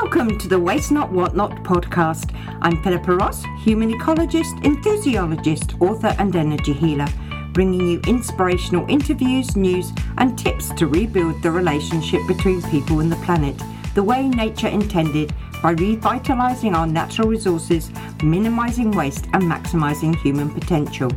Welcome to the Waste Not Want Not podcast. I'm Philippa Ross, human ecologist, enthusiologist, author, and energy healer, bringing you inspirational interviews, news, and tips to rebuild the relationship between people and the planet the way nature intended by revitalising our natural resources, minimising waste, and maximising human potential.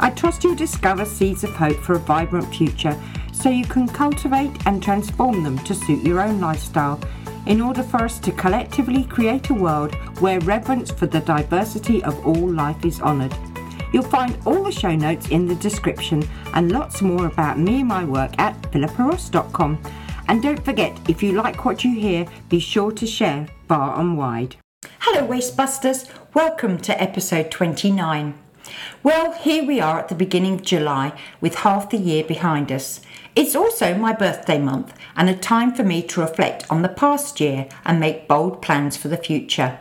I trust you'll discover seeds of hope for a vibrant future so you can cultivate and transform them to suit your own lifestyle in order for us to collectively create a world where reverence for the diversity of all life is honoured. You'll find all the show notes in the description and lots more about me and my work at philippaross.com. And don't forget, if you like what you hear, be sure to share far and wide. Hello, Wastebusters. Welcome to episode 29. Well, here we are at the beginning of July with half the year behind us. It's also my birthday month and a time for me to reflect on the past year and make bold plans for the future.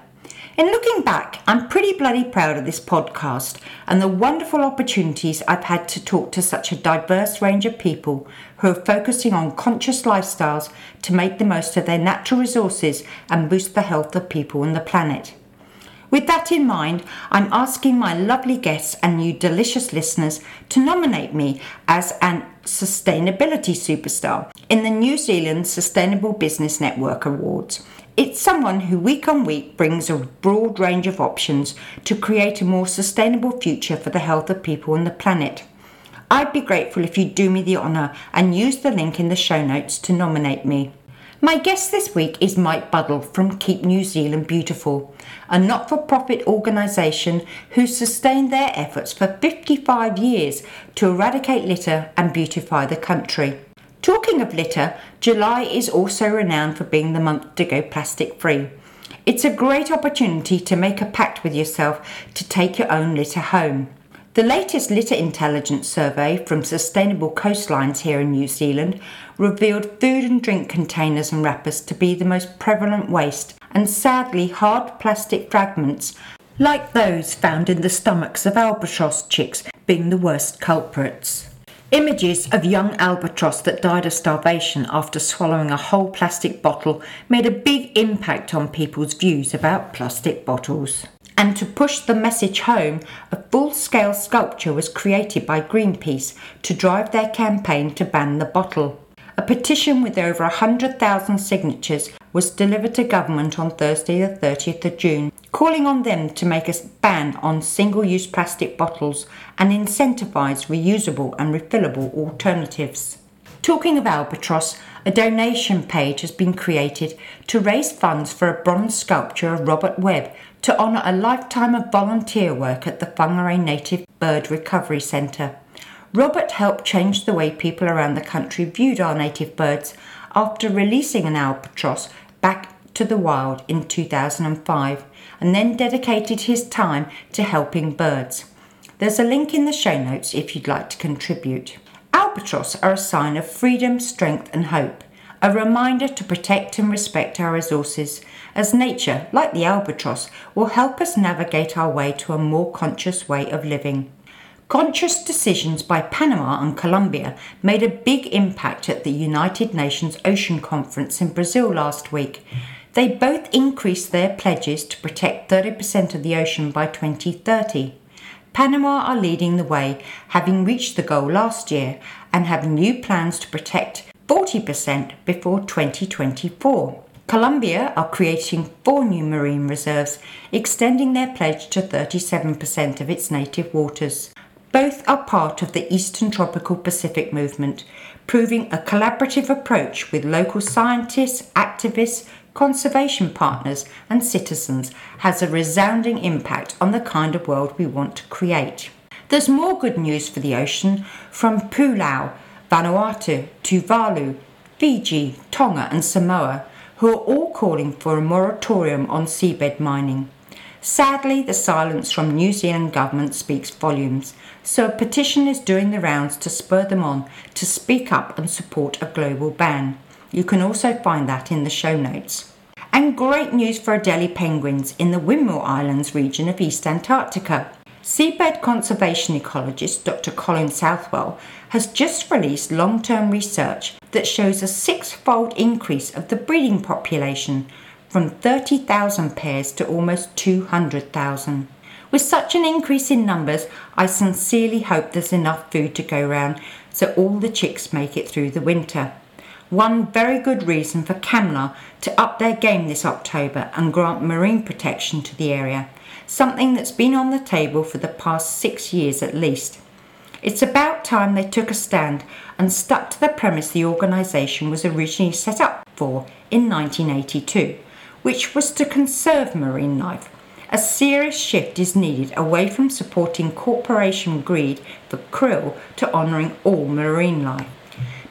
In looking back, I'm pretty bloody proud of this podcast and the wonderful opportunities I've had to talk to such a diverse range of people who are focusing on conscious lifestyles to make the most of their natural resources and boost the health of people and the planet. With that in mind, I'm asking my lovely guests and you delicious listeners to nominate me as an sustainability superstar in the New Zealand Sustainable Business Network Awards. It's someone who week on week brings a broad range of options to create a more sustainable future for the health of people and the planet. I'd be grateful if you'd do me the honour and use the link in the show notes to nominate me. My guest this week is Mike Buddle from Keep New Zealand Beautiful, a not for profit organisation who sustained their efforts for 55 years to eradicate litter and beautify the country. Talking of litter, July is also renowned for being the month to go plastic free. It's a great opportunity to make a pact with yourself to take your own litter home. The latest litter intelligence survey from Sustainable Coastlines here in New Zealand revealed food and drink containers and wrappers to be the most prevalent waste, and sadly, hard plastic fragments, like those found in the stomachs of albatross chicks, being the worst culprits. Images of young albatross that died of starvation after swallowing a whole plastic bottle made a big impact on people's views about plastic bottles. And to push the message home, a full scale sculpture was created by Greenpeace to drive their campaign to ban the bottle. A petition with over 100,000 signatures was delivered to government on Thursday, the 30th of June, calling on them to make a ban on single use plastic bottles and incentivise reusable and refillable alternatives. Talking of Albatross, a donation page has been created to raise funds for a bronze sculpture of Robert Webb to honour a lifetime of volunteer work at the Whangarei Native Bird Recovery Centre. Robert helped change the way people around the country viewed our native birds after releasing an albatross back to the wild in 2005 and then dedicated his time to helping birds. There's a link in the show notes if you'd like to contribute. Albatross are a sign of freedom, strength, and hope, a reminder to protect and respect our resources as nature, like the albatross, will help us navigate our way to a more conscious way of living. Conscious decisions by Panama and Colombia made a big impact at the United Nations Ocean Conference in Brazil last week. They both increased their pledges to protect 30% of the ocean by 2030. Panama are leading the way, having reached the goal last year, and have new plans to protect 40% before 2024. Colombia are creating four new marine reserves, extending their pledge to 37% of its native waters. Both are part of the Eastern Tropical Pacific movement, proving a collaborative approach with local scientists, activists, conservation partners, and citizens has a resounding impact on the kind of world we want to create. There's more good news for the ocean from Palau, Vanuatu, Tuvalu, Fiji, Tonga, and Samoa who are all calling for a moratorium on seabed mining. Sadly, the silence from New Zealand government speaks volumes, so a petition is doing the rounds to spur them on to speak up and support a global ban. You can also find that in the show notes. And great news for Adelie penguins in the Windmill Islands region of East Antarctica. Seabird conservation ecologist Dr. Colin Southwell has just released long term research that shows a six fold increase of the breeding population from 30,000 pairs to almost 200,000. With such an increase in numbers, I sincerely hope there's enough food to go round so all the chicks make it through the winter. One very good reason for CCAMLR to up their game this October and grant marine protection to the area, something that's been on the table for the past six years at least. It's about time they took a stand and stuck to the premise the organisation was originally set up for in 1982, which was to conserve marine life. A serious shift is needed away from supporting corporation greed for krill to honouring all marine life.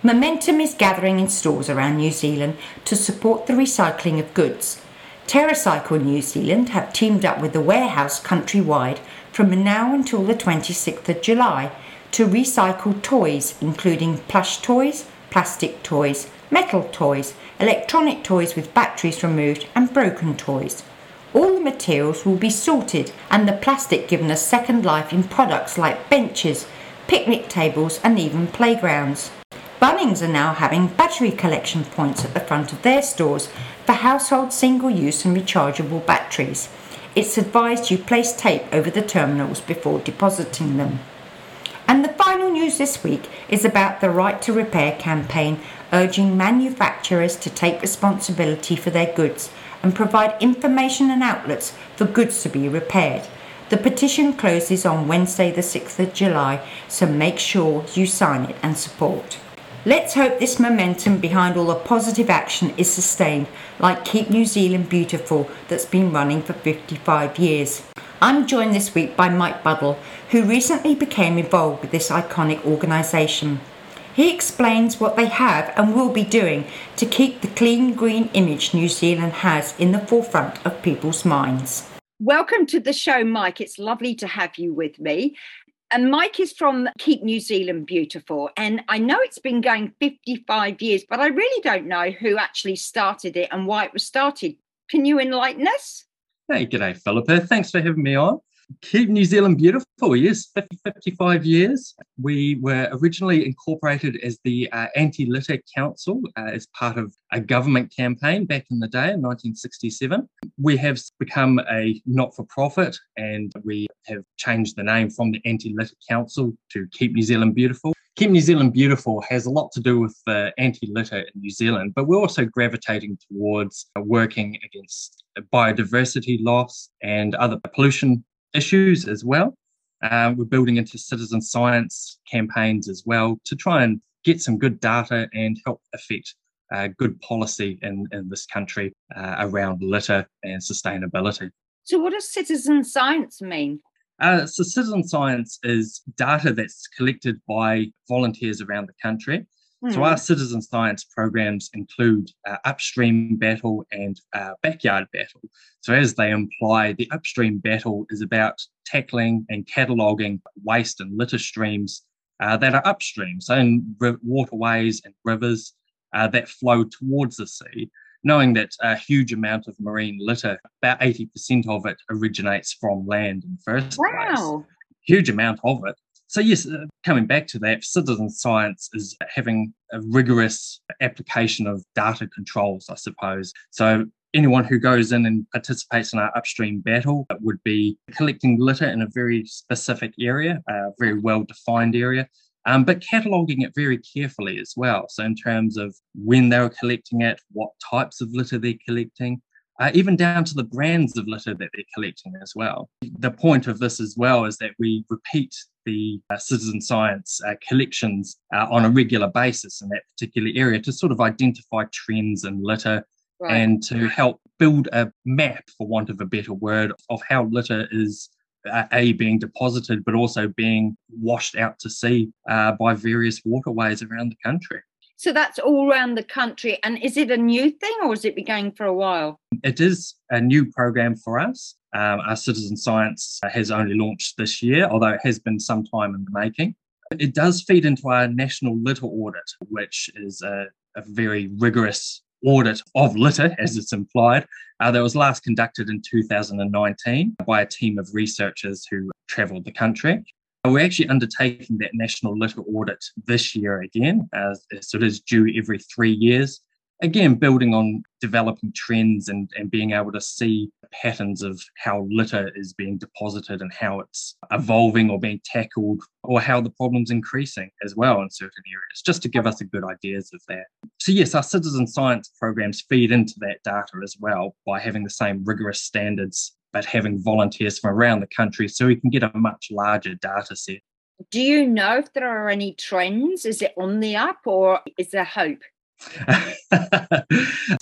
Momentum is gathering in stores around New Zealand to support the recycling of goods. TerraCycle New Zealand have teamed up with the warehouse countrywide from now until the 26th of July to recycle toys, including plush toys, plastic toys, metal toys, electronic toys with batteries removed, and broken toys. All the materials will be sorted and the plastic given a second life in products like benches, picnic tables, and even playgrounds. Bunnings are now having battery collection points at the front of their stores for household single use and rechargeable batteries. It's advised you place tape over the terminals before depositing them. And the final news this week is about the Right to Repair campaign urging manufacturers to take responsibility for their goods and provide information and outlets for goods to be repaired. The petition closes on Wednesday, the 6th of July, so make sure you sign it and support. Let's hope this momentum behind all the positive action is sustained, like Keep New Zealand Beautiful, that's been running for 55 years. I'm joined this week by Mike Buddle, who recently became involved with this iconic organisation. He explains what they have and will be doing to keep the clean green image New Zealand has in the forefront of people's minds. Welcome to the show, Mike. It's lovely to have you with me. And Mike is from Keep New Zealand Beautiful. And I know it's been going 55 years, but I really don't know who actually started it and why it was started. Can you enlighten us? Hey, g'day, Philippa. Thanks for having me on. Keep New Zealand Beautiful, yes, 50, 55 years. We were originally incorporated as the uh, Anti Litter Council uh, as part of a government campaign back in the day in 1967. We have become a not for profit and we have changed the name from the Anti Litter Council to Keep New Zealand Beautiful. Keep New Zealand Beautiful has a lot to do with uh, anti litter in New Zealand, but we're also gravitating towards uh, working against biodiversity loss and other pollution issues as well. Uh, we're building into citizen science campaigns as well to try and get some good data and help affect uh, good policy in, in this country uh, around litter and sustainability. So, what does citizen science mean? Uh, so, citizen science is data that's collected by volunteers around the country. Mm. So, our hmm. citizen science programs include uh, upstream battle and uh, backyard battle. So, as they imply, the upstream battle is about tackling and cataloguing waste and litter streams uh, that are upstream, so in r- waterways and rivers uh, that flow towards the sea knowing that a huge amount of marine litter, about 80% of it originates from land in the first wow. place. Huge amount of it. So, yes, uh, coming back to that, citizen science is having a rigorous application of data controls, I suppose. So, anyone who goes in and participates in our upstream battle would be collecting litter in a very specific area, a very well defined area, um, but cataloguing it very carefully as well. So, in terms of when they were collecting it, what types of litter they're collecting, uh, even down to the brands of litter that they're collecting as well. The point of this as well is that we repeat the uh, citizen science uh, collections uh, on a regular basis in that particular area to sort of identify trends in litter right. and to help build a map, for want of a better word, of how litter is uh, a being deposited, but also being washed out to sea uh, by various waterways around the country. So that's all around the country. And is it a new thing or has it been going for a while? It is a new program for us. Um, our citizen science has only launched this year, although it has been some time in the making. It does feed into our national litter audit, which is a, a very rigorous audit of litter, as it's implied, uh, that was last conducted in 2019 by a team of researchers who travelled the country. We're actually undertaking that national litter audit this year again, as so it is due every three years. Again, building on developing trends and, and being able to see patterns of how litter is being deposited and how it's evolving or being tackled or how the problem's increasing as well in certain areas, just to give us a good ideas of that. So yes, our citizen science programs feed into that data as well by having the same rigorous standards but having volunteers from around the country so we can get a much larger data set. Do you know if there are any trends? Is it on the up or is there hope?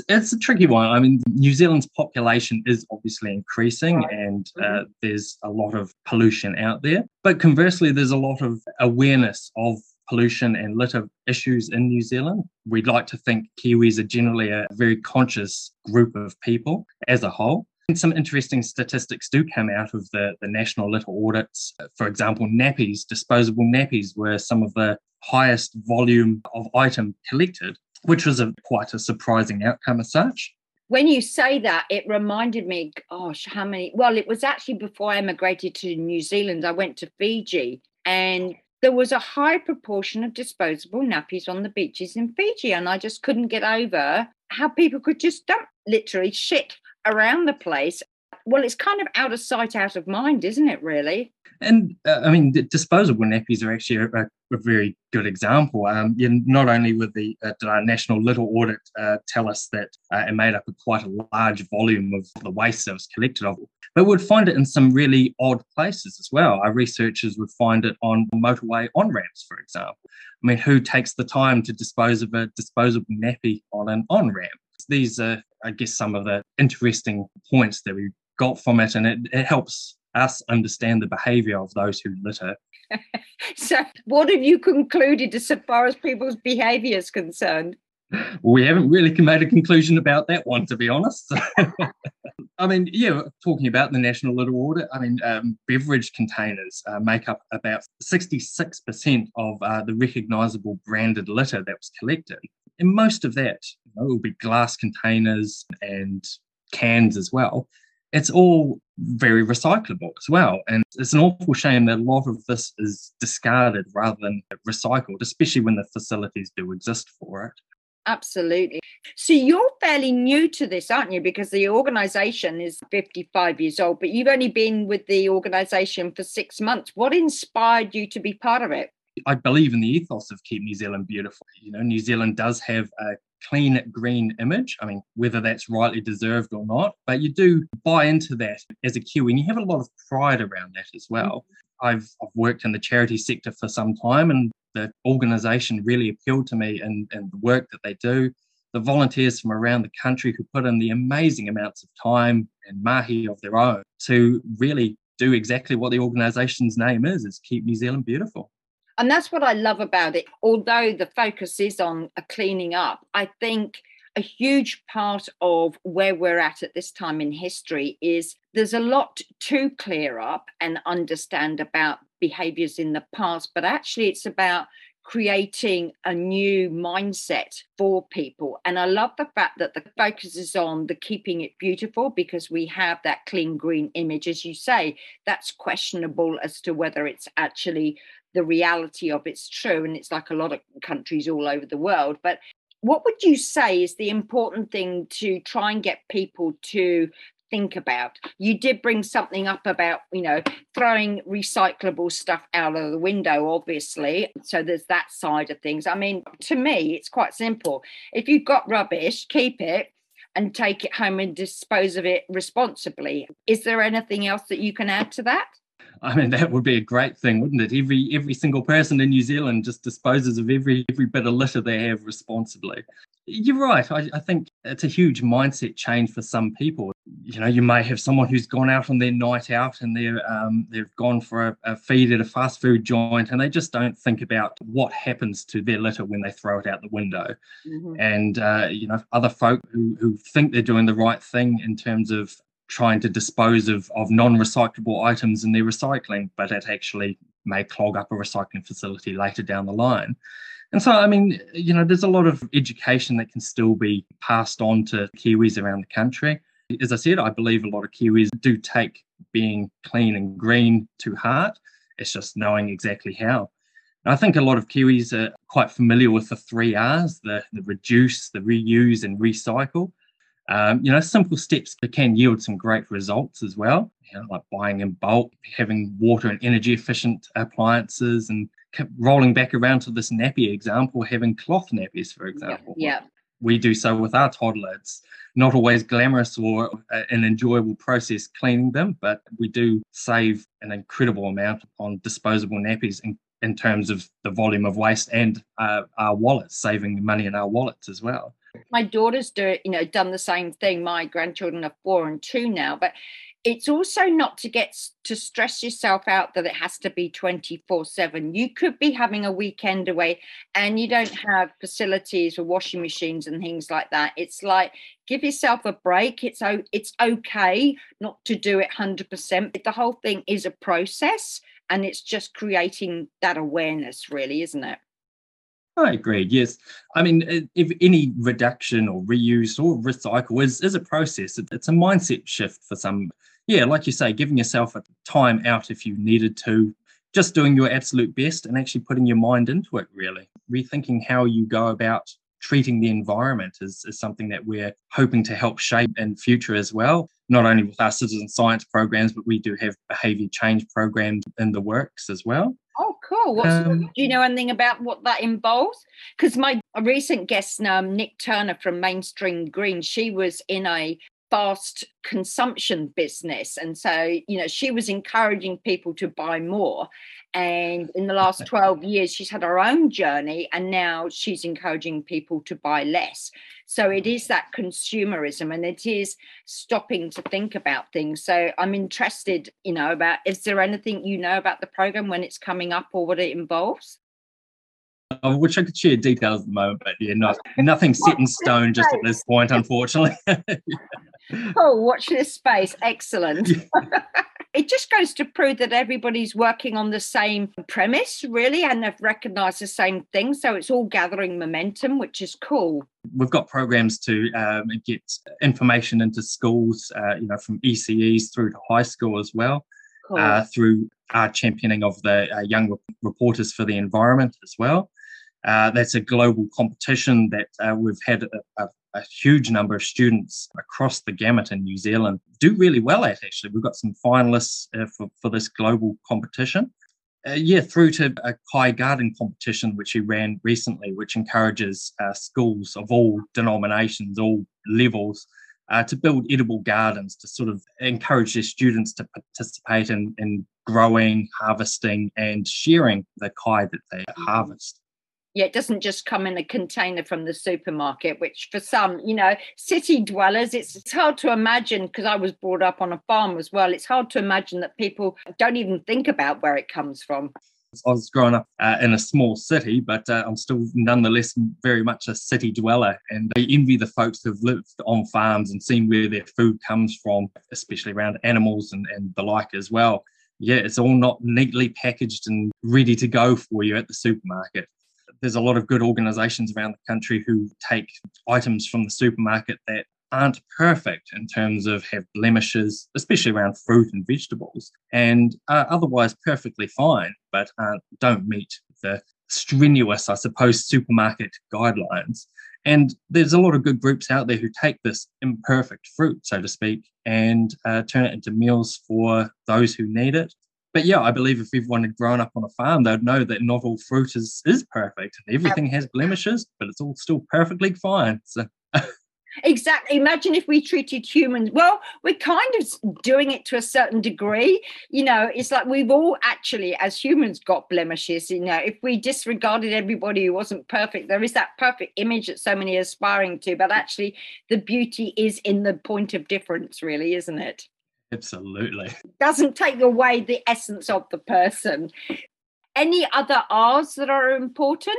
it's a tricky one. I mean, New Zealand's population is obviously increasing right. and uh, mm-hmm. there's a lot of pollution out there. But conversely, there's a lot of awareness of pollution and litter issues in New Zealand. We'd like to think Kiwis are generally a very conscious group of people as a whole. Some interesting statistics do come out of the, the national litter audits. For example, nappies, disposable nappies were some of the highest volume of item collected, which was a, quite a surprising outcome as such. When you say that, it reminded me, gosh, how many? Well, it was actually before I emigrated to New Zealand. I went to Fiji and there was a high proportion of disposable nappies on the beaches in Fiji. And I just couldn't get over how people could just dump literally shit around the place. Well, it's kind of out of sight, out of mind, isn't it, really? And uh, I mean, disposable nappies are actually a, a, very good example. Um, not only would the uh, national litter audit uh, tell us that uh, it made up a quite a large volume of the waste that was collected of, but we'd find it in some really odd places as well. Our researchers would find it on motorway on ramps, for example. I mean, who takes the time to dispose of a disposable nappy on an on ramp? These are I guess, some of the interesting points that we got from it, and it, it helps us understand the behaviour of those who litter. so, what have you concluded as far as people's behaviour is concerned? We haven't really made a conclusion about that one, to be honest. I mean, yeah, talking about the national litter audit, I mean, um, beverage containers uh, make up about 66% of uh, the recognisable branded litter that was collected. And most of that know, will be glass containers and cans as well. It's all very recyclable as well. And it's an awful shame that a lot of this is discarded rather than recycled, especially when the facilities do exist for it. Absolutely. So you're fairly new to this, aren't you? Because the organization is 55 years old, but you've only been with the organization for six months. What inspired you to be part of it? I believe in the ethos of Keep New Zealand Beautiful. You know, New Zealand does have a clean green image. I mean, whether that's rightly deserved or not, but you do buy into that as a Kiwi and you have a lot of pride around that as mm-hmm. well. I've, I've worked in the charity sector for some time and the organisation really appealed to me and, and the work that they do. The volunteers from around the country who put in the amazing amounts of time and mahi of their own to really do exactly what the organisation's name is, is keep New Zealand beautiful. And that's what I love about it. Although the focus is on a cleaning up, I think a huge part of where we're at at this time in history is there's a lot to clear up and understand about behaviors in the past, but actually it's about creating a new mindset for people. And I love the fact that the focus is on the keeping it beautiful because we have that clean green image, as you say, that's questionable as to whether it's actually the reality of it's true and it's like a lot of countries all over the world but what would you say is the important thing to try and get people to think about? You did bring something up about you know throwing recyclable stuff out of the window obviously so there's that side of things. I mean to me it's quite simple. If you've got rubbish keep it and take it home and dispose of it responsibly. Is there anything else that you can add to that I mean, that would be a great thing, wouldn't it? Every every single person in New Zealand just disposes of every every bit of litter they have responsibly. You're right. I, I think it's a huge mindset change for some people. You know, you may have someone who's gone out on their night out and they're um, they've gone for a, a feed at a fast food joint and they just don't think about what happens to their litter when they throw it out the window. Mm-hmm. And uh, you know, other folk who who think they're doing the right thing in terms of trying to dispose of, of non-recyclable items in their recycling, but it actually may clog up a recycling facility later down the line. And so, I mean, you know, there's a lot of education that can still be passed on to Kiwis around the country. As I said, I believe a lot of Kiwis do take being clean and green to heart. It's just knowing exactly how. And I think a lot of Kiwis are quite familiar with the three R's the, the reduce, the reuse, and recycle. Um, you know, simple steps can yield some great results as well. You know, like buying in bulk, having water and energy efficient appliances, and rolling back around to this nappy example, having cloth nappies, for example. Yeah. yeah. We do so with our toddler. It's not always glamorous or an enjoyable process cleaning them, but we do save an incredible amount on disposable nappies in, in terms of the volume of waste and uh, our wallets, saving money in our wallets as well. My daughter's do, you know, done the same thing. My grandchildren are four and two now, but it's also not to get to stress yourself out that it has to be 24 7 you could be having a weekend away and you don't have facilities for washing machines and things like that. It's like give yourself a break. It's it's okay not to do it 100% the whole thing is a process and it's just creating that awareness really isn't it I agree. Yes, I mean, if any reduction or reuse or recycle is is a process. It's a mindset shift for some yeah, like you say, giving yourself a time out if you needed to, just doing your absolute best and actually putting your mind into it, really. Rethinking how you go about treating the environment is, is something that we're hoping to help shape in future as well. Not only with our citizen science programs, but we do have behavior change programs in the works as well. Oh, cool. Um, do you know anything about what that involves? Because my recent guest, um, Nick Turner from Mainstream Green, she was in a fast consumption business. And so, you know, she was encouraging people to buy more. And in the last 12 years, she's had her own journey and now she's encouraging people to buy less. So it is that consumerism and it is stopping to think about things. So I'm interested, you know, about is there anything you know about the program when it's coming up or what it involves? I wish I could share details at the moment, but yeah, not, nothing set in stone just at this point, unfortunately. oh, watch this space. Excellent. it just goes to prove that everybody's working on the same premise, really, and they've recognized the same thing. So it's all gathering momentum, which is cool. We've got programs to um, get information into schools, uh, you know, from ECEs through to high school as well, cool. uh, through our championing of the uh, young reporters for the environment as well. Uh, that's a global competition that uh, we've had a, a, a, huge number of students across the gamut in New Zealand do really well at. Actually, we've got some finalists uh, for, for this global competition. Uh, yeah, through to a Kai Garden competition, which he ran recently, which encourages uh, schools of all denominations, all levels, uh, to build edible gardens to sort of encourage their students to participate in, in growing, harvesting, and sharing the kai that they harvest yeah, it doesn't just come in a container from the supermarket, which for some, you know, city dwellers, it's, it's hard to imagine because I was brought up on a farm as well. It's hard to imagine that people don't even think about where it comes from. I was growing up uh, in a small city, but uh, I'm still nonetheless very much a city dweller. And I envy the folks who've lived on farms and seen where their food comes from, especially around animals and, and the like as well. Yeah, it's all not neatly packaged and ready to go for you at the supermarket there's a lot of good organizations around the country who take items from the supermarket that aren't perfect in terms of have blemishes, especially around fruit and vegetables, and are otherwise perfectly fine, but don't meet the strenuous, I suppose, supermarket guidelines. And there's a lot of good groups out there who take this imperfect fruit, so to speak, and uh, turn it into meals for those who need it but yeah, I believe if everyone had grown up on a farm, they'd know that not all fruit is, is perfect. Everything has blemishes, but it's all still perfectly fine. So Exactly. Imagine if we treated humans well, we're kind of doing it to a certain degree. You know, it's like we've all actually, as humans, got blemishes. You know, if we disregarded everybody who wasn't perfect, there is that perfect image that so many are aspiring to. But actually, the beauty is in the point of difference, really, isn't it? Absolutely. Doesn't take away the essence of the person. Any other R's that are important?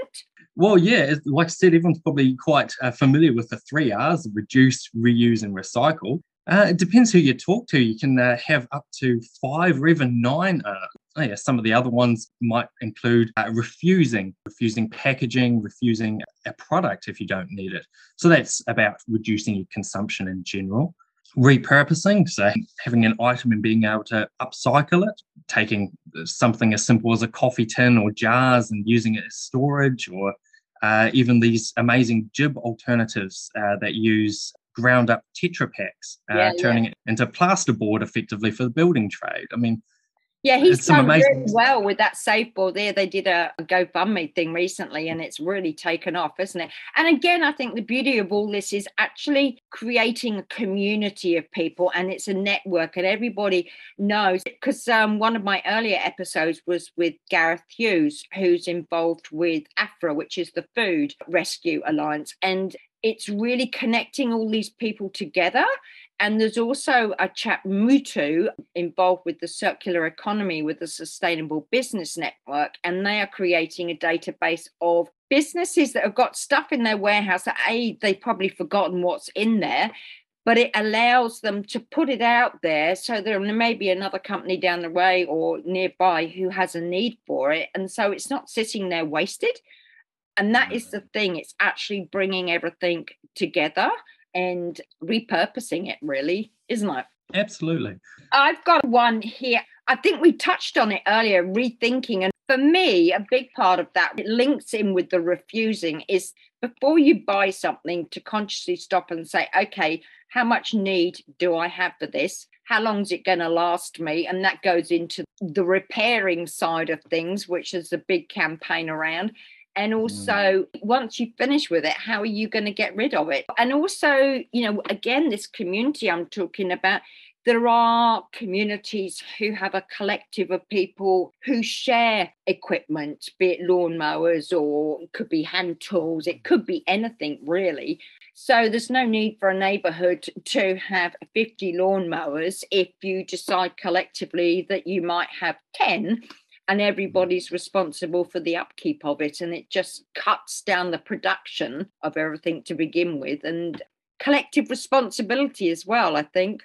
Well, yeah, like I said, everyone's probably quite uh, familiar with the three R's reduce, reuse, and recycle. Uh, it depends who you talk to. You can uh, have up to five or even nine. Uh, oh yeah, some of the other ones might include uh, refusing, refusing packaging, refusing a product if you don't need it. So that's about reducing your consumption in general repurposing, so having an item and being able to upcycle it, taking something as simple as a coffee tin or jars and using it as storage, or uh, even these amazing GIB alternatives uh, that use ground up Tetra Paks, uh, yeah, turning yeah. it into plasterboard effectively for the building trade. I mean, yeah, he's done really well with that saveBOARD there. They did a, a GoFundMe thing recently and it's really taken off, isn't it? And again, I think the beauty of all this is actually creating a community of people and it's a network and everybody knows. Because um, one of my earlier episodes was with Gareth Hughes, who's involved with AFRA, which is the Food Rescue Alliance. And it's really connecting all these people together and there's also a chap, Mutu, involved with the circular economy with the Sustainable Business Network, and they are creating a database of businesses that have got stuff in their warehouse that A, they've probably forgotten what's in there, but it allows them to put it out there so there may be another company down the way or nearby who has a need for it. And so it's not sitting there wasted. And that is mm. the thing, it's actually bringing everything together and repurposing it, really, isn't it? Absolutely. I've got one here. I think we touched on it earlier, rethinking. And for me, a big part of that it links in with the refusing is before you buy something to consciously stop and say, okay, how much need do I have for this? How long is it going to last me? And that goes into the repairing side of things, which is a big campaign around and mm. also once you finish with it how are you going to get rid of it and also you know again this community i'm talking about there are communities who have a collective of people who share equipment, be it lawnmowers or it could be hand tools, it could be anything really. So there's no need for a neighbourhood to have 50 lawnmowers if you decide collectively that you might have 10 and everybody's responsible for the upkeep of it. And it just cuts down the production of everything to begin with and collective responsibility as well, I think.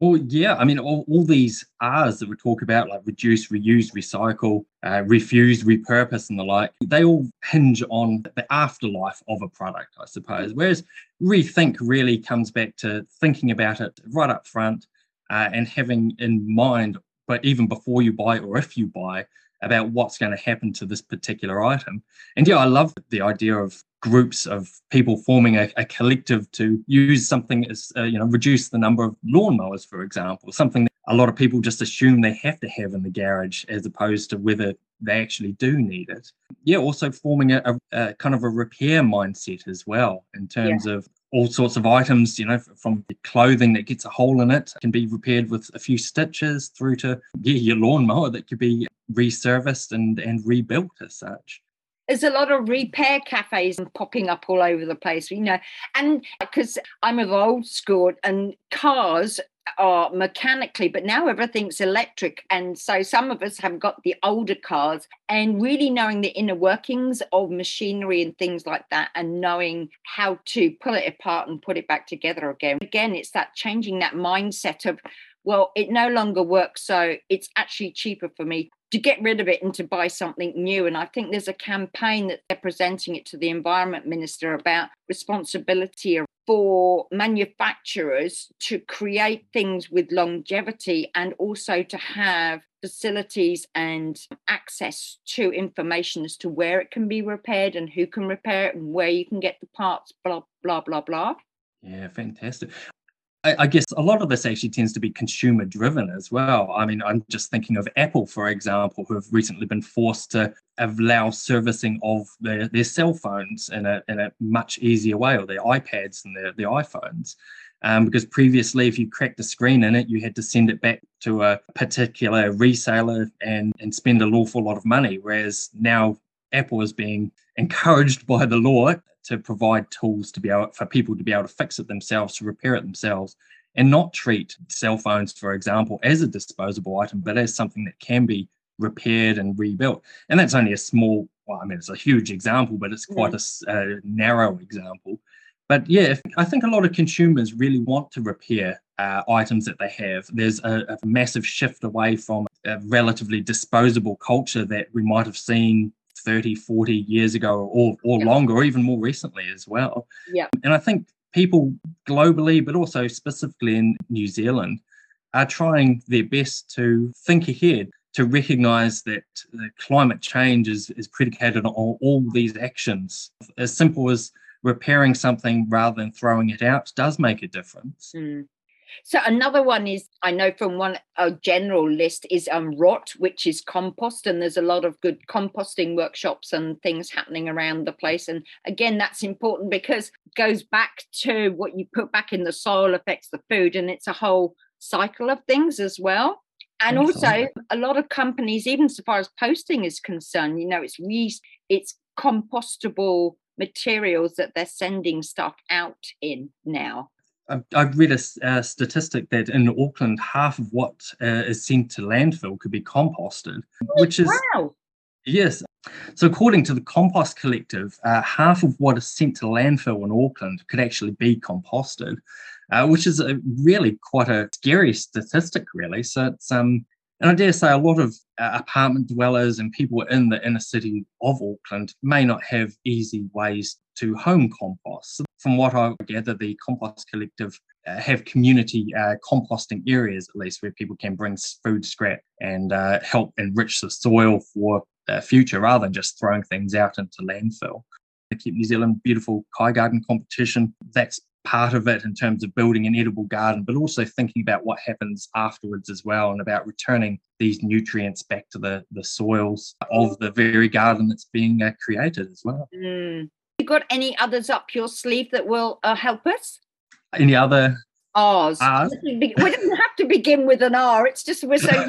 Well, yeah, I mean, all, all these R's that we talk about, like reduce, reuse, recycle, uh, refuse, repurpose, and the like, they all hinge on the afterlife of a product, I suppose. Whereas rethink really comes back to thinking about it right up front uh, and having in mind but even before you buy or if you buy about what's going to happen to this particular item. And yeah, I love the idea of groups of people forming a, a collective to use something as, uh, you know, reduce the number of lawnmowers, for example, something that a lot of people just assume they have to have in the garage as opposed to whether they actually do need it. Yeah, also forming a, a, a kind of a repair mindset as well in terms yeah. of all sorts of items, you know, from clothing that gets a hole in it can be repaired with a few stitches through to yeah, your lawnmower that could be resurfaced and, and rebuilt as such. There's a lot of repair cafes popping up all over the place, you know, and because I'm of old school and cars are mechanically, but now everything's electric. And so some of us have got the older cars and really knowing the inner workings of machinery and things like that, and knowing how to pull it apart and put it back together again. Again, it's that changing that mindset of, well, it no longer works. So it's actually cheaper for me to get rid of it and to buy something new. And I think there's a campaign that they're presenting it to the environment minister about responsibility for manufacturers to create things with longevity and also to have facilities and access to information as to where it can be repaired and who can repair it and where you can get the parts, blah, blah, blah, blah. Yeah, fantastic. I, guess a lot of this actually tends to be consumer driven as well. I mean, I'm just thinking of Apple, for example, who have recently been forced to allow servicing of their, their cell phones in a, in a much easier way, or their iPads and their, their iPhones. Um, because previously, if you cracked a screen in it, you had to send it back to a particular reseller and, and spend an awful lot of money. Whereas now Apple is being encouraged by the law to provide tools to be able for people to be able to fix it themselves, to repair it themselves, and not treat cell phones, for example, as a disposable item, but as something that can be repaired and rebuilt. And that's only a small, well, I mean, it's a huge example, but it's quite a, a narrow example. But yeah, I think a lot of consumers really want to repair uh, items that they have. There's a, a massive shift away from a relatively disposable culture that we might have seen 30, 40 years ago or, or yeah. longer, or even more recently as well. Yeah. And I think people globally, but also specifically in New Zealand, are trying their best to think ahead, to recognize that the climate change is, is predicated on all, all these actions. As simple as repairing something rather than throwing it out does make a difference. Mm. So another one is I know from one a general list is um rot, which is compost, and there's a lot of good composting workshops and things happening around the place. And again, that's important because it goes back to what you put back in the soil affects the food, and it's a whole cycle of things as well. And also, a lot of companies, even so far as posting is concerned, you know, it's re- it's compostable materials that they're sending stuff out in now. I've read a, a, statistic that in Auckland, half of what uh, is sent to landfill could be composted, which is wow. Yes. So, according to the Compost Collective, uh, half of what is sent to landfill in Auckland could actually be composted, uh, which is a really quite a scary statistic, really. So, it's um, and I dare say a lot of uh, apartment dwellers and people in the inner city of Auckland may not have easy ways to home compost. From what I gather, the Compost Collective uh, have community uh, composting areas, at least, where people can bring food scrap and uh, help enrich the soil for the future rather than just throwing things out into landfill. The Keep New Zealand Beautiful Kai Garden competition, that's part of it in terms of building an edible garden, but also thinking about what happens afterwards as well and about returning these nutrients back to the, the soils of the very garden that's being uh, created as well. Mm. You got any others up your sleeve that will uh, help us? Any other R's. R's? We didn't have to begin with an R. It's just we're so.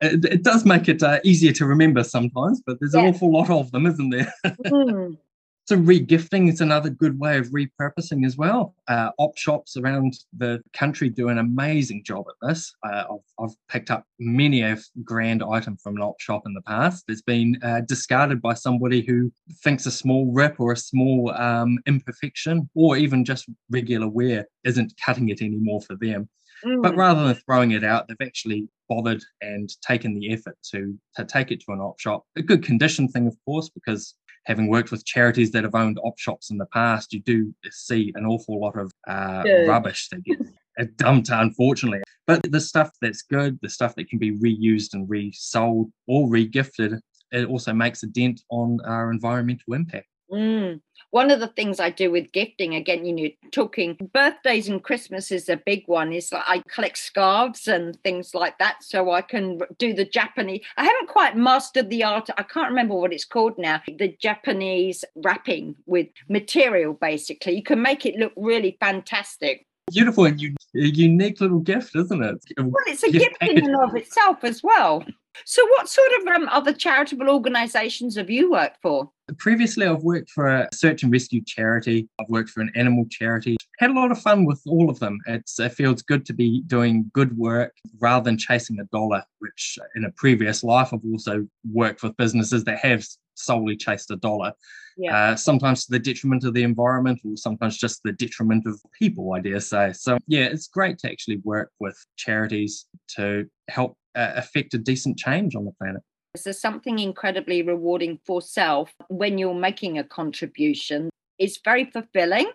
it, it, does make it uh, easier to remember sometimes, but there's yeah. an awful lot of them, isn't there? mm. So regifting is another good way of repurposing as well. Uh, op shops around the country do an amazing job at this. Uh, I've, I've, picked up many a grand item from an op shop in the past that's been uh, discarded by somebody who thinks a small rip or a small um, imperfection or even just regular wear isn't cutting it anymore for them. Mm. But rather than throwing it out, they've actually bothered and taken the effort to to take it to an op shop. A good condition thing, of course, because having worked with charities that have owned op shops in the past, you do see an awful lot of uh, rubbish that gets dumped, unfortunately. But the stuff that's good, the stuff that can be reused and resold or regifted, it also makes a dent on our environmental impact. Mm. One of the things I do with gifting, again, you know, talking birthdays and Christmas is a big one. Is like I collect scarves and things like that, so I can do the Japanese. I haven't quite mastered the art. I can't remember what it's called now. The Japanese wrapping with material, basically, you can make it look really fantastic. Beautiful and a unique little gift, isn't it? Well, it's a gift, gift in and of itself as well. So, what sort of um, other charitable organisations have you worked for? Previously, I've worked for a search and rescue charity. I've worked for an animal charity. Had a lot of fun with all of them. It's, it feels good to be doing good work rather than chasing a dollar, which in a previous life, I've also worked with businesses that have solely chased a dollar. Yeah. Uh, sometimes to the detriment of the environment, or sometimes just the detriment of people, I dare say. So, yeah, it's great to actually work with charities to help uh, affect a decent change on the planet. There's something incredibly rewarding for self when you're making a contribution. It's very fulfilling.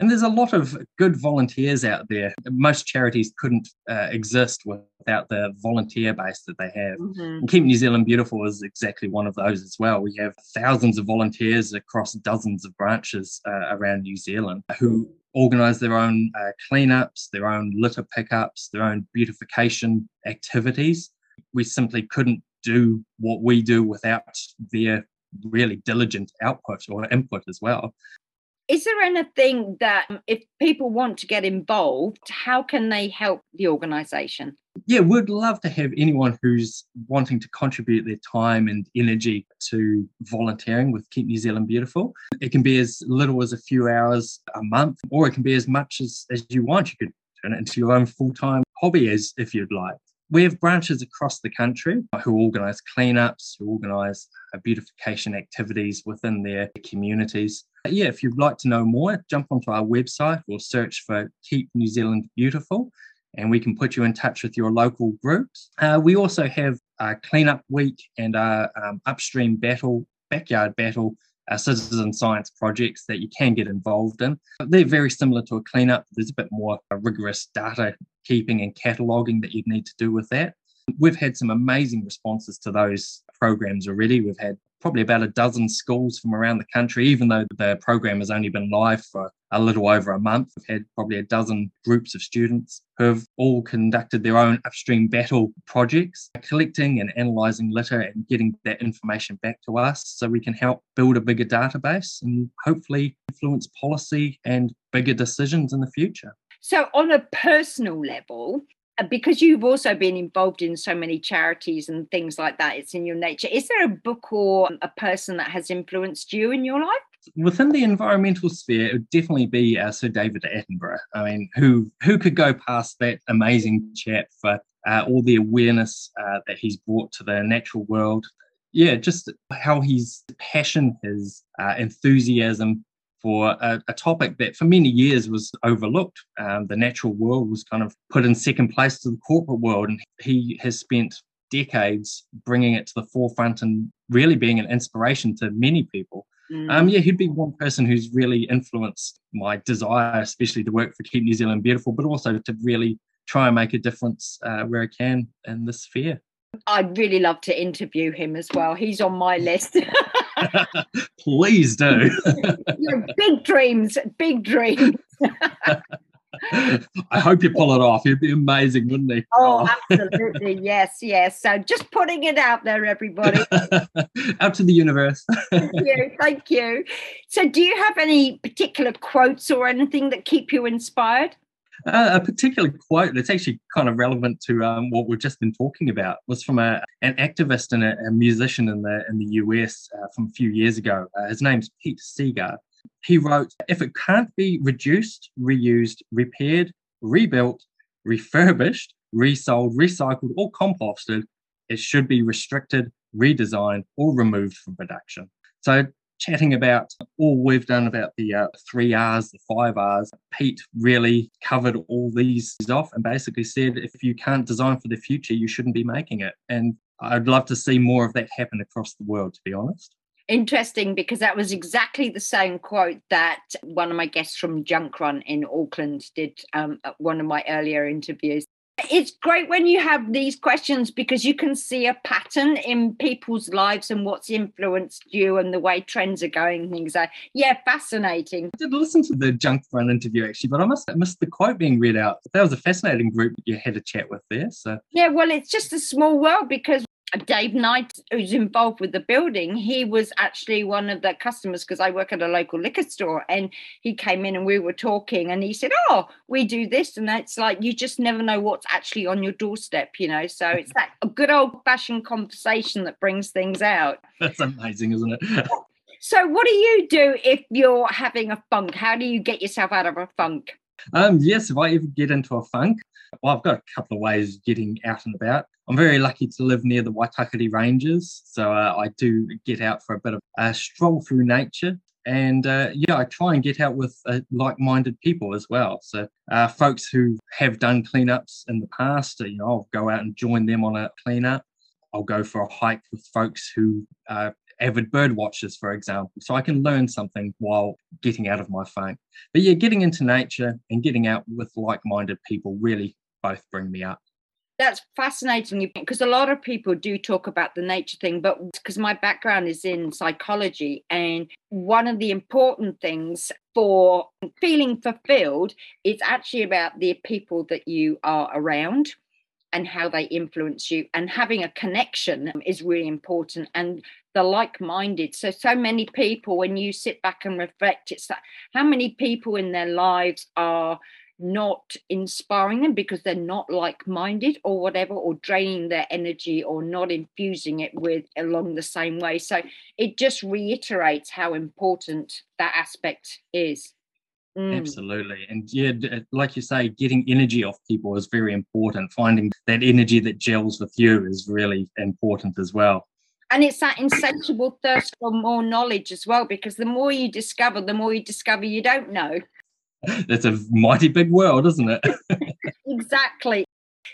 And there's a lot of good volunteers out there. Most charities couldn't uh, exist without the volunteer base that they have. Mm-hmm. And Keep New Zealand Beautiful is exactly one of those as well. We have thousands of volunteers across dozens of branches uh, around New Zealand who organise their own uh, cleanups, their own litter pickups, their own beautification activities. We simply couldn't do what we do without their really diligent output or input as well. Is there anything that, um, if people want to get involved, how can they help the organisation? Yeah, we'd love to have anyone who's wanting to contribute their time and energy to volunteering with Keep New Zealand Beautiful. It can be as little as a few hours a month, or it can be as much as, as you want. You could turn it into your own full time hobby as if you'd like. We have branches across the country who organise cleanups, who organise beautification activities within their communities. Yeah, if you'd like to know more, jump onto our website or search for Keep New Zealand Beautiful, and we can put you in touch with your local groups. Uh, we also have a cleanup week and our um, upstream battle, backyard battle uh, citizen science projects that you can get involved in. They're very similar to a cleanup. There's a bit more rigorous data keeping and cataloging that you'd need to do with that. We've had some amazing responses to those programs already. We've had probably about a dozen schools from around the country, even though the program has only been live for a little over a month. We've had probably a dozen groups of students who have all conducted their own upstream battle projects, collecting and analysing litter and getting that information back to us so we can help build a bigger database and hopefully influence policy and bigger decisions in the future. So, on a personal level, because you've also been involved in so many charities and things like that, it's in your nature. Is there a book or a person that has influenced you in your life? Within the environmental sphere, it would definitely be uh, Sir David Attenborough. I mean, who who could go past that amazing chap for uh, all the awareness uh, that he's brought to the natural world? Yeah, just how his passion, his uh, enthusiasm for a, a, topic that for many years was overlooked. Um, the natural world was kind of put in second place to the corporate world, and he has spent decades bringing it to the forefront and really being an inspiration to many people. Mm. Um, yeah, he'd be one person who's really influenced my desire, especially to work for Keep New Zealand Beautiful, but also to really try and make a difference uh, where I can in this sphere. I'd really love to interview him as well. He's on my list. Please do. Your big dreams, big dreams. I hope you pull it off. He'd be amazing, wouldn't he? Oh, absolutely. yes, yes. So just putting it out there, everybody. out to the universe. thank you. Thank you. So, do you have any particular quotes or anything that keep you inspired? Uh, a particular quote that's actually kind of relevant to um, what we've just been talking about was from a, an activist and a, a musician in the in the US uh, from a few years ago. Uh, his name's Pete Seeger. He wrote, "If it can't be reduced, reused, repaired, rebuilt, refurbished, resold, recycled, or composted, it should be restricted, redesigned, or removed from production." So chatting about all we've done about the uh, three R's, the five R's. Pete really covered all these off and basically said if you can't design for the future, you shouldn't be making it. And I'd love to see more of that happen across the world, to be honest. Interesting because that was exactly the same quote that one of my guests from Junk Run in Auckland did um, at one of my earlier interviews it's great when you have these questions because you can see a pattern in people's lives and what's influenced you and the way trends are going things. Are yeah fascinating. I did listen to the junk run interview actually but i must have missed the quote being read out. That was a fascinating group you had a chat with there so. Yeah well it's just a small world because Dave Knight, who's involved with the building, he was actually one of the customers because I work at a local liquor store. And he came in and we were talking, and he said, Oh, we do this. And that's like, you just never know what's actually on your doorstep, you know? So it's that a good old fashioned conversation that brings things out. That's amazing, isn't it? so, what do you do if you're having a funk? How do you get yourself out of a funk? Um, yes, if I ever get into a funk, well, I've got a couple of ways of getting out and about. I'm very lucky to live near the Waitakere Ranges, so uh, I do get out for a bit of a stroll through nature. And uh, yeah, I try and get out with uh, like-minded people as well. So uh, folks who have done cleanups in the past, you know, I'll go out and join them on a cleanup. I'll go for a hike with folks who are avid bird watchers, for example, so I can learn something while getting out of my phone. But yeah, getting into nature and getting out with like-minded people really both bring me up. That's fascinating because a lot of people do talk about the nature thing but because my background is in psychology and one of the important things for feeling fulfilled is actually about the people that you are around and how they influence you and having a connection is really important and the like-minded. So so many people when you sit back and reflect it's that how many people in their lives are not inspiring them because they're not like-minded or whatever or draining their energy or not infusing it with along the same way? So it just reiterates how important that aspect is mm. Absolutely. And yeah, like you say, getting energy off people is very important. Finding that energy that gels with you is really important as well. And it's that insatiable thirst for more knowledge as well, because the more you discover, the more you discover you don't know. That's a mighty big world, isn't it? exactly.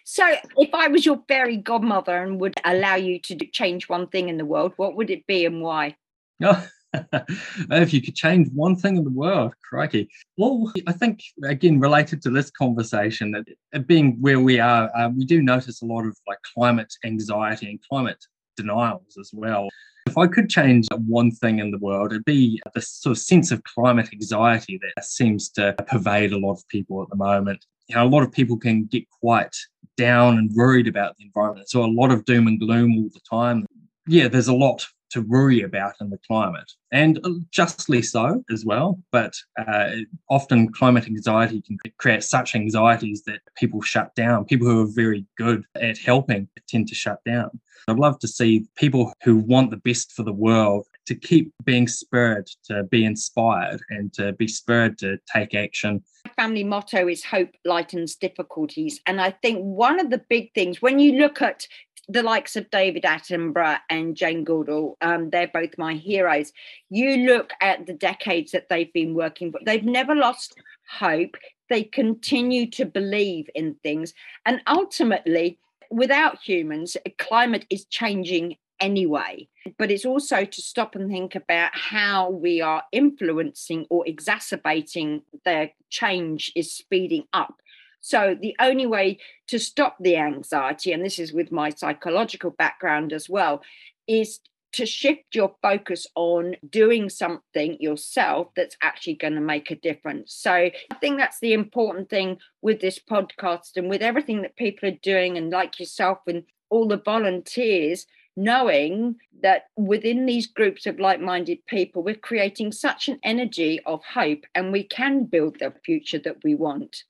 So, if I was your fairy godmother and would allow you to change one thing in the world, what would it be and why? Oh, if you could change one thing in the world, crikey. Well, I think, again, related to this conversation, that being where we are, uh, we do notice a lot of like climate anxiety and climate denials as well. If I could change one thing in the world, it'd be the sort of sense of climate anxiety that seems to pervade a lot of people at the moment. You know, a lot of people can get quite down and worried about the environment. So a lot of doom and gloom all the time. Yeah, there's a lot to worry about in the climate, and justly so as well. But uh, often climate anxiety can create such anxieties that people shut down. People who are very good at helping tend to shut down. I'd love to see people who want the best for the world to keep being spurred, to be inspired, and to be spurred to take action. Family motto is hope lightens difficulties. And I think one of the big things, when you look at the likes of David Attenborough and Jane Goodall, um, they're both my heroes. You look at the decades that they've been working, but they've never lost hope. They continue to believe in things. And ultimately, without humans, climate is changing anyway. But it's also to stop and think about how we are influencing or exacerbating the change is speeding up. So the only way to stop the anxiety, and this is with my psychological background as well, is to shift your focus on doing something yourself that's actually going to make a difference. So I think that's the important thing with this podcast and with everything that people are doing, and like yourself and all the volunteers, knowing that within these groups of like minded people, we're creating such an energy of hope and we can build the future that we want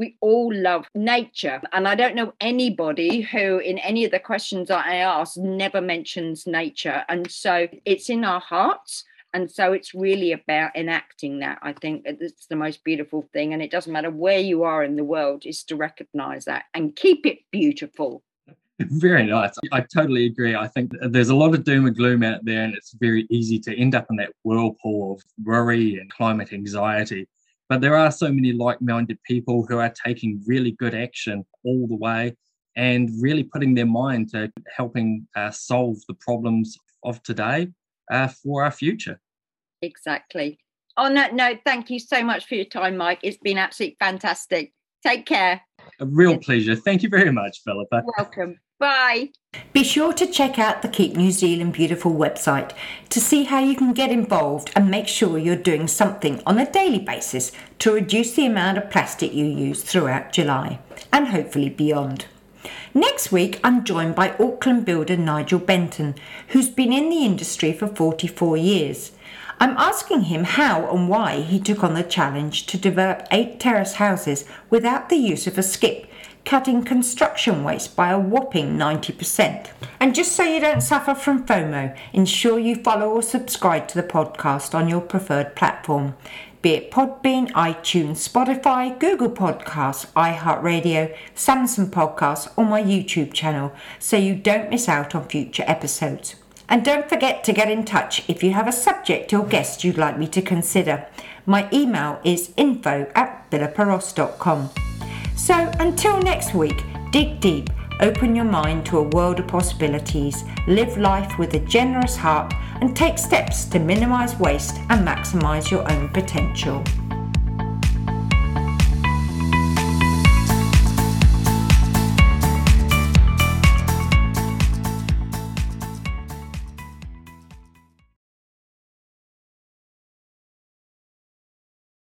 we all love nature. And I don't know anybody who, in any of the questions I ask, never mentions nature. And so it's in our hearts. And so it's really about enacting that. I think it's the most beautiful thing. And it doesn't matter where you are in the world, is to recognize that and keep it beautiful. Very nice. I totally agree. I think there's a lot of doom and gloom out there, and it's very easy to end up in that whirlpool of worry and climate anxiety. But there are so many like minded people who are taking really good action all the way and really putting their mind to helping uh, solve the problems of today uh, for our future. Exactly. On that note, thank you so much for your time, Mike. It's been absolutely fantastic. Take care. A real pleasure. Thank you very much, Philippa. Welcome. Bye. Be sure to check out the Keep New Zealand Beautiful website to see how you can get involved and make sure you're doing something on a daily basis to reduce the amount of plastic you use throughout July and hopefully beyond. Next week, I'm joined by Auckland builder Nigel Benton, who's been in the industry for 44 years. I'm asking him how and why he took on the challenge to develop eight terrace houses without the use of a skip cutting construction waste by a whopping 90%. And just so you don't suffer from FOMO, ensure you follow or subscribe to the podcast on your preferred platform, be it Podbean, iTunes, Spotify, Google Podcasts, iHeartRadio, Samsung Podcasts, or my YouTube channel, so you don't miss out on future episodes. And don't forget to get in touch if you have a subject or guest you'd like me to consider. My email is info at philippaross.com. So until next week, dig deep, open your mind to a world of possibilities, live life with a generous heart, and take steps to minimize waste and maximize your own potential.